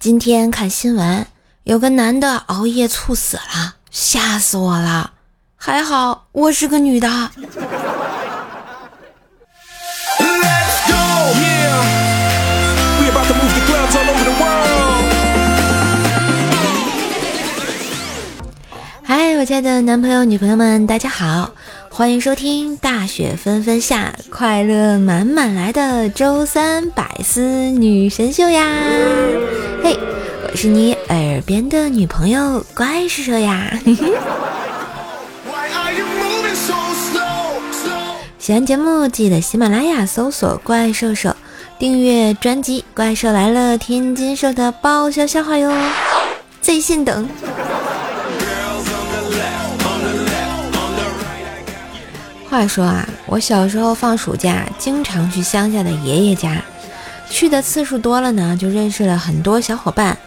今天看新闻，有个男的熬夜猝死了，吓死我了。还好我是个女的。嗨，我亲爱的男朋友、女朋友们，大家好，欢迎收听大雪纷纷下，快乐满满来的周三百思女神秀呀！嘿，我是你耳边的女朋友怪兽兽呀！喜欢节目记得喜马拉雅搜索“怪兽兽”，订阅专辑《怪兽来了》，天津兽的爆笑笑话哟，在线等。话说啊，我小时候放暑假，经常去乡下的爷爷家，去的次数多了呢，就认识了很多小伙伴。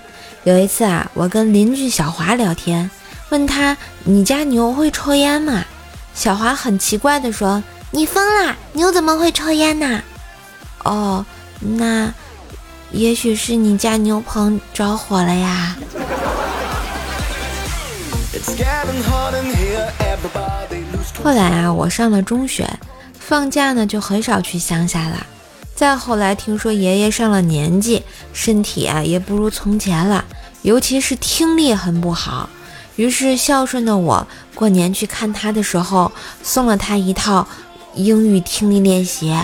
有一次啊，我跟邻居小华聊天，问他：“你家牛会抽烟吗？”小华很奇怪地说：“你疯啦，牛怎么会抽烟呢？”哦，那也许是你家牛棚着火了呀。后来啊，我上了中学，放假呢就很少去乡下了。再后来听说爷爷上了年纪，身体啊也不如从前了，尤其是听力很不好。于是孝顺的我，过年去看他的时候，送了他一套英语听力练习。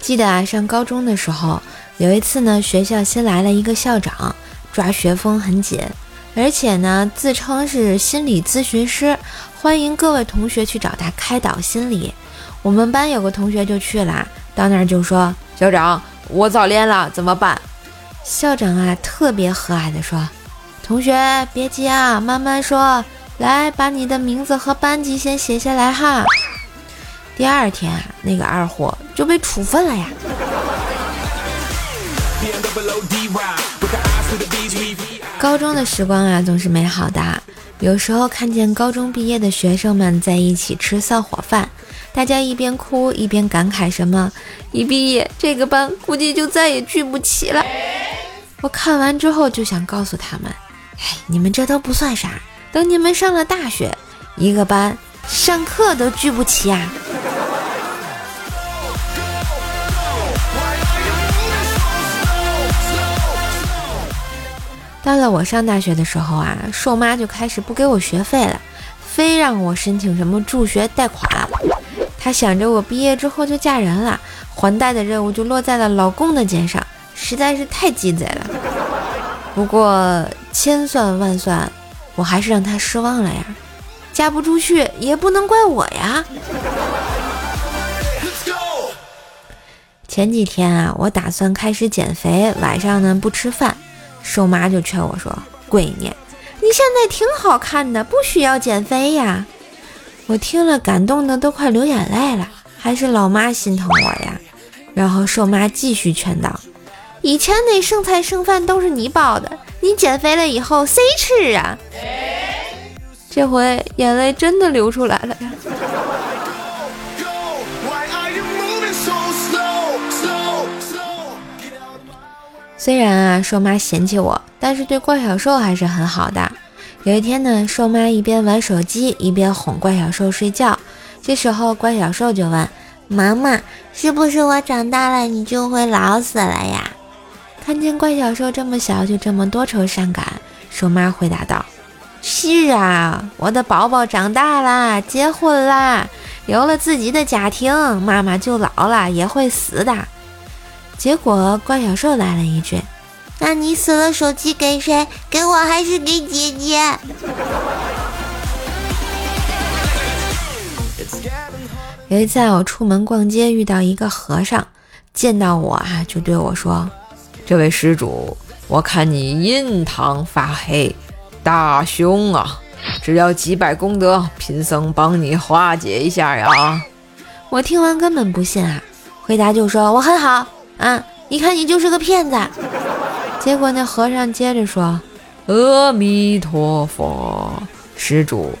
记得啊，上高中的时候，有一次呢，学校新来了一个校长。抓学风很紧，而且呢，自称是心理咨询师，欢迎各位同学去找他开导心理。我们班有个同学就去了，到那儿就说：“校长，我早恋了，怎么办？”校长啊，特别和蔼地说：“同学别急啊，慢慢说，来把你的名字和班级先写下来哈。”第二天啊，那个二货就被处分了呀。高中的时光啊，总是美好的。有时候看见高中毕业的学生们在一起吃散伙饭，大家一边哭一边感慨什么：“一毕业，这个班估计就再也聚不齐了。”我看完之后就想告诉他们：“哎，你们这都不算啥，等你们上了大学，一个班上课都聚不齐啊！”到了我上大学的时候啊，瘦妈就开始不给我学费了，非让我申请什么助学贷款。她想着我毕业之后就嫁人了，还贷的任务就落在了老公的肩上，实在是太鸡贼了。不过千算万算，我还是让她失望了呀。嫁不出去也不能怪我呀。前几天啊，我打算开始减肥，晚上呢不吃饭。瘦妈就劝我说：“闺女，你现在挺好看的，不需要减肥呀。”我听了感动的都快流眼泪了，还是老妈心疼我呀。然后瘦妈继续劝道：“以前那剩菜剩饭都是你包的，你减肥了以后谁吃啊？”这回眼泪真的流出来了呀。虽然啊，瘦妈嫌弃我，但是对怪小兽还是很好的。有一天呢，瘦妈一边玩手机一边哄怪小兽睡觉。这时候，怪小兽就问妈妈：“是不是我长大了你就会老死了呀？”看见怪小兽这么小就这么多愁善感，瘦妈回答道：“是啊，我的宝宝长大了，结婚啦，有了自己的家庭，妈妈就老了也会死的。”结果怪小兽来了一句：“那你死了，手机给谁？给我还是给姐姐？”有一次啊，我出门逛街遇到一个和尚，见到我啊就对我说：“这位施主，我看你印堂发黑，大凶啊！只要几百功德，贫僧帮你化解一下呀。”我听完根本不信啊，回答就说：“我很好。”啊！一看你就是个骗子。结果那和尚接着说：“阿弥陀佛，施主，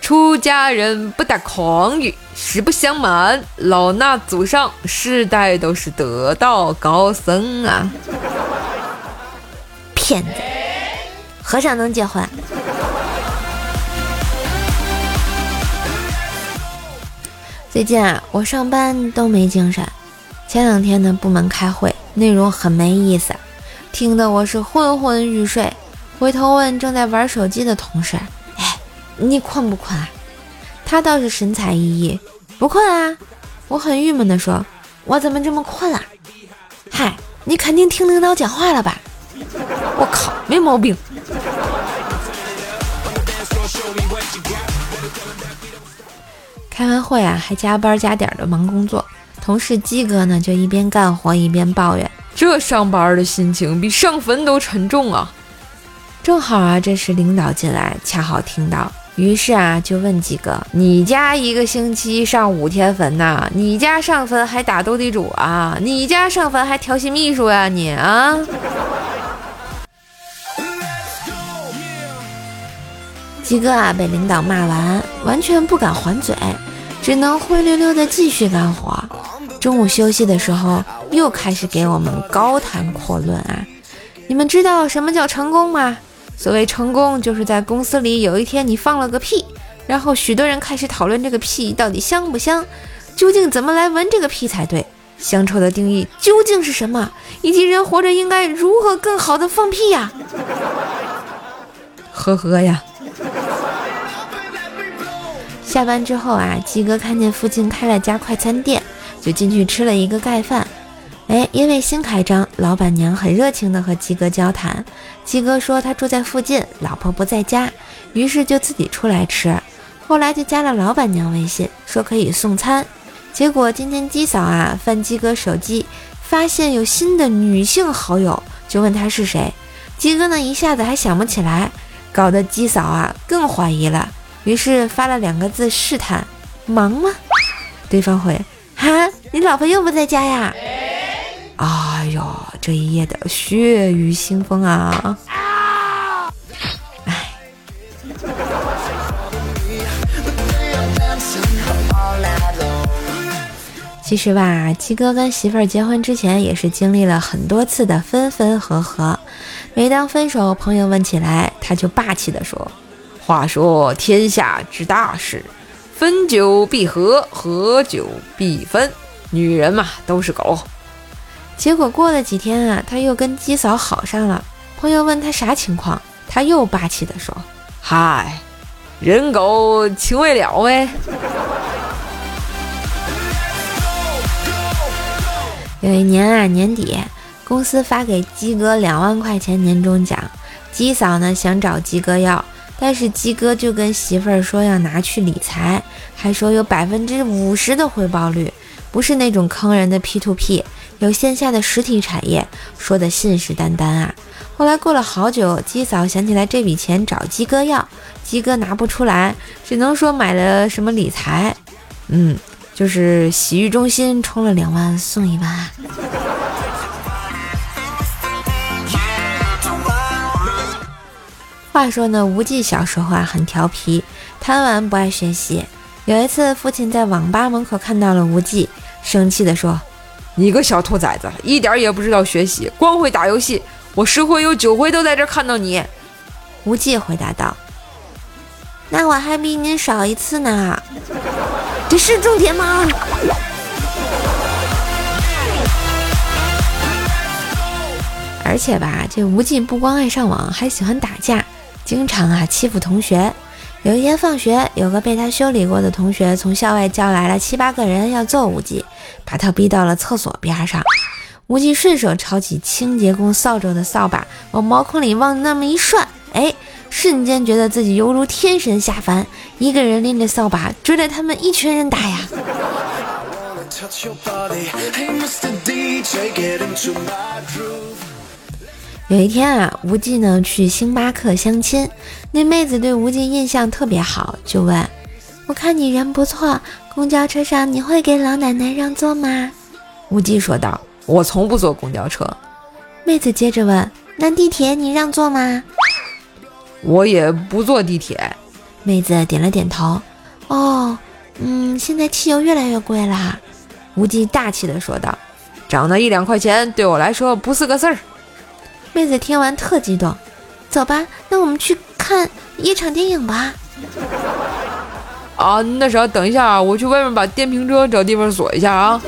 出家人不打诳语，实不相瞒，老衲祖上世代都是得道高僧啊！骗子，和尚能结婚？最近啊，我上班都没精神。前两天呢，部门开会，内容很没意思，听得我是昏昏欲睡。回头问正在玩手机的同事：“哎，你困不困啊？”他倒是神采奕奕：“不困啊。”我很郁闷地说：“我怎么这么困啊？”嗨，你肯定听领导讲话了吧？我靠，没毛病。开完会啊，还加班加点的忙工作。同事鸡哥呢，就一边干活一边抱怨：“这上班的心情比上坟都沉重啊！”正好啊，这时领导进来，恰好听到，于是啊，就问鸡哥：“你家一个星期上五天坟呐？你家上坟还打斗地主啊？你家上坟还调戏秘书呀？你啊？”鸡哥啊，被领导骂完，完全不敢还嘴，只能灰溜溜的继续干活。中午休息的时候，又开始给我们高谈阔论啊！你们知道什么叫成功吗？所谓成功，就是在公司里有一天你放了个屁，然后许多人开始讨论这个屁到底香不香，究竟怎么来闻这个屁才对，香臭的定义究竟是什么，以及人活着应该如何更好的放屁呀？呵呵呀！下班之后啊，鸡哥看见附近开了家快餐店，就进去吃了一个盖饭。哎，因为新开张，老板娘很热情地和鸡哥交谈。鸡哥说他住在附近，老婆不在家，于是就自己出来吃。后来就加了老板娘微信，说可以送餐。结果今天鸡嫂啊翻鸡哥手机，发现有新的女性好友，就问他是谁。鸡哥呢一下子还想不起来，搞得鸡嫂啊更怀疑了。于是发了两个字试探：“忙吗？”对方回：“哈，你老婆又不在家呀？”哎呦，这一夜的血雨腥风啊！哎，其实吧，鸡哥跟媳妇儿结婚之前也是经历了很多次的分分合合。每当分手，朋友问起来，他就霸气地说。话说天下之大事，分久必合，合久必分。女人嘛，都是狗。结果过了几天啊，他又跟鸡嫂好上了。朋友问他啥情况，他又霸气地说：“嗨，人狗情未了呗。”有一年啊，年底公司发给鸡哥两万块钱年终奖，鸡嫂呢想找鸡哥要。但是鸡哥就跟媳妇儿说要拿去理财，还说有百分之五十的回报率，不是那种坑人的 P to P，有线下的实体产业，说的信誓旦旦啊。后来过了好久，鸡嫂想起来这笔钱找鸡哥要，鸡哥拿不出来，只能说买了什么理财，嗯，就是洗浴中心充了两万送一万。话说呢，无忌小时候啊很调皮，贪玩不爱学习。有一次，父亲在网吧门口看到了无忌，生气地说：“你个小兔崽子，一点也不知道学习，光会打游戏。我十回有九回都在这看到你。”无忌回答道：“那我还比您少一次呢，这是重点吗？”而且吧，这无忌不光爱上网，还喜欢打架。经常啊欺负同学。有一天放学，有个被他修理过的同学从校外叫来了七八个人要揍无忌，把他逼到了厕所边上。无忌顺手抄起清洁工扫帚的扫把，往毛孔里往那么一涮，哎，瞬间觉得自己犹如天神下凡，一个人拎着扫把追着他们一群人打呀。有一天啊，无忌呢去星巴克相亲，那妹子对无忌印象特别好，就问：“我看你人不错，公交车上你会给老奶奶让座吗？”无忌说道：“我从不坐公交车。”妹子接着问：“那地铁你让座吗？”我也不坐地铁。妹子点了点头。哦，嗯，现在汽油越来越贵啦。无忌大气的说道：“涨那一两块钱对我来说不是个事儿。”妹子听完特激动。走吧，那我们去看一场电影吧。啊，那啥，等一下，我去外面把电瓶车找地方锁一下啊。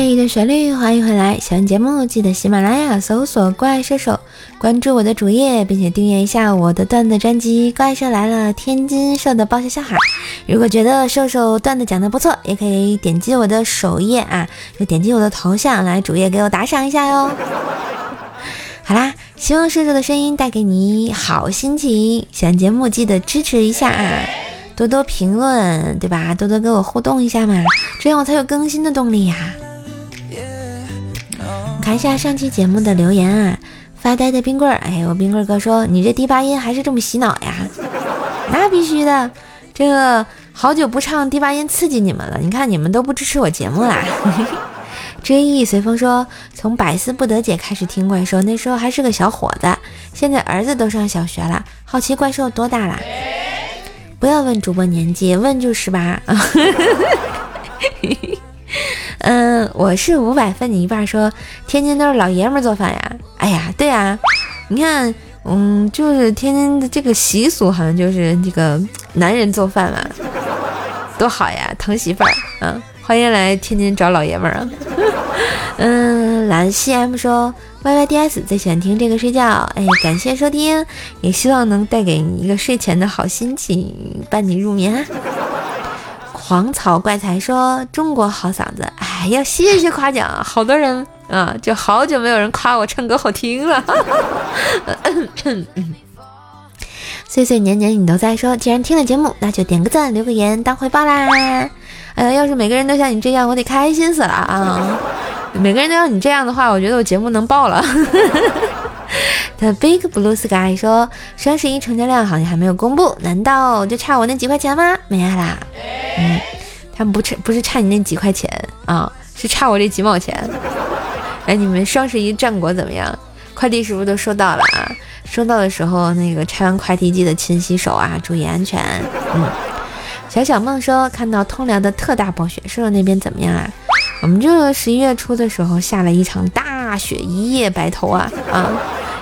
一段旋律，欢迎回来！喜欢节目记得喜马拉雅搜索“怪兽手”，关注我的主页，并且订阅一下我的段子专辑《怪兽来了》，天津兽的爆笑小孩。如果觉得兽兽段子讲的不错，也可以点击我的首页啊，就点击我的头像来主页给我打赏一下哟。好啦，希望兽兽的声音带给你好心情。喜欢节目记得支持一下啊，多多评论，对吧？多多跟我互动一下嘛，这样我才有更新的动力呀。一下上期节目的留言啊，发呆的冰棍儿，哎，我冰棍儿哥说你这低八音还是这么洗脑呀？那必须的，这好久不唱低八音刺激你们了，你看你们都不支持我节目啦。追忆随风说，从百思不得解开始听怪兽，那时候还是个小伙子，现在儿子都上小学了，好奇怪兽多大啦？不要问主播年纪，问就十八。嗯，我是五百分你一半，说天津都是老爷们做饭呀。哎呀，对呀，你看，嗯，就是天津的这个习俗，好像就是这个男人做饭嘛，多好呀，疼媳妇儿。嗯，欢迎来天津找老爷们儿啊。嗯，蓝 C M 说 Y Y D S 最喜欢听这个睡觉，哎，感谢收听，也希望能带给你一个睡前的好心情，伴你入眠。狂草怪才说：“中国好嗓子，哎呀，谢谢夸奖，好多人啊，就好久没有人夸我唱歌好听了。岁岁年年你都在说，既然听了节目，那就点个赞，留个言当回报啦。哎呀，要是每个人都像你这样，我得开心死了啊！每个人都像你这样的话，我觉得我节目能爆了。” The Big Blue Sky 说：“双十一成交量好像还没有公布，难道就差我那几块钱吗？没啦，嗯，他们不差，不是差你那几块钱啊，是差我这几毛钱。哎，你们双十一战果怎么样？快递是不是都收到了啊？收到的时候，那个拆完快递记得勤洗手啊，注意安全。嗯，小小梦说看到通辽的特大暴雪，说说那边怎么样啊？我们这十一月初的时候下了一场大雪，一夜白头啊啊！”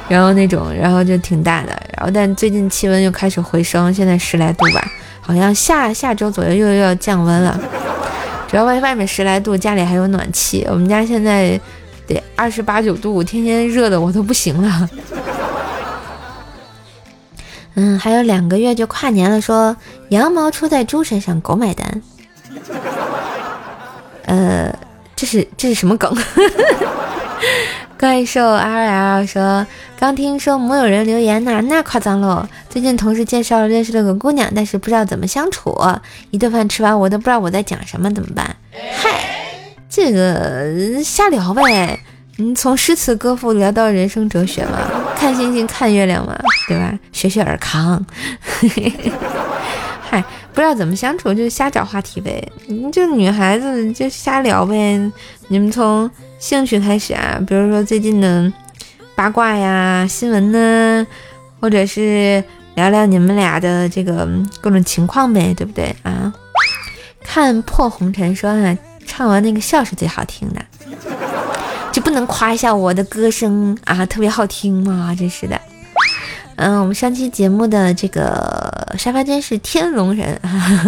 然后那种，然后就挺大的，然后但最近气温又开始回升，现在十来度吧，好像下下周左右又要降温了。主要外外面十来度，家里还有暖气，我们家现在得二十八九度，天天热的我都不行了。嗯，还有两个月就跨年了，说羊毛出在猪身上，狗买单。呃，这是这是什么梗？怪兽 R L 说：“刚听说没有人留言呢，那夸张喽！最近同事介绍了认识了个姑娘，但是不知道怎么相处。一顿饭吃完，我都不知道我在讲什么，怎么办？嗨，这个瞎聊呗。你从诗词歌赋聊到人生哲学嘛，看星星看月亮嘛，对吧？学学尔康。嗨，不知道怎么相处，就瞎找话题呗。你这女孩子就瞎聊呗。你们从……兴趣开始啊，比如说最近的八卦呀、新闻呢，或者是聊聊你们俩的这个各种情况呗，对不对啊？看破红尘说啊，唱完那个笑是最好听的，就不能夸一下我的歌声啊，特别好听吗？真是的。嗯，我们上期节目的这个沙发间是天龙人，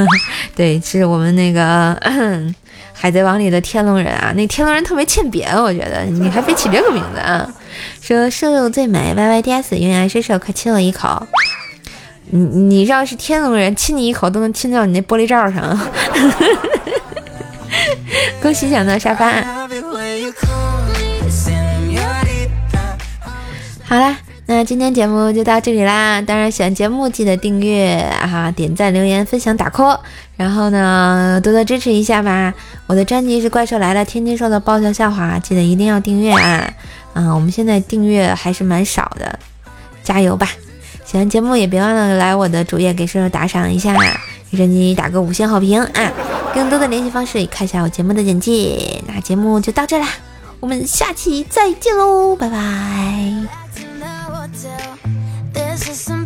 对，是我们那个。海贼王里的天龙人啊，那天龙人特别欠扁，我觉得你还非起这个名字啊？说瘦肉最美，Y Y D S，永远爱射手，快亲我一口。你你要是天龙人，亲你一口都能亲到你那玻璃罩上。恭喜抢到沙发。好啦，那今天节目就到这里啦！当然，喜欢节目记得订阅啊，点赞、留言、分享、打 call，然后呢，多多支持一下吧。我的专辑是《怪兽来了》，天津说的爆笑笑话，记得一定要订阅啊！嗯，我们现在订阅还是蛮少的，加油吧！喜欢节目也别忘了来我的主页给射手打赏一下，给专辑打个五星好评啊！更多的联系方式看一下我节目的简介。那节目就到这啦，我们下期再见喽，拜拜。This is some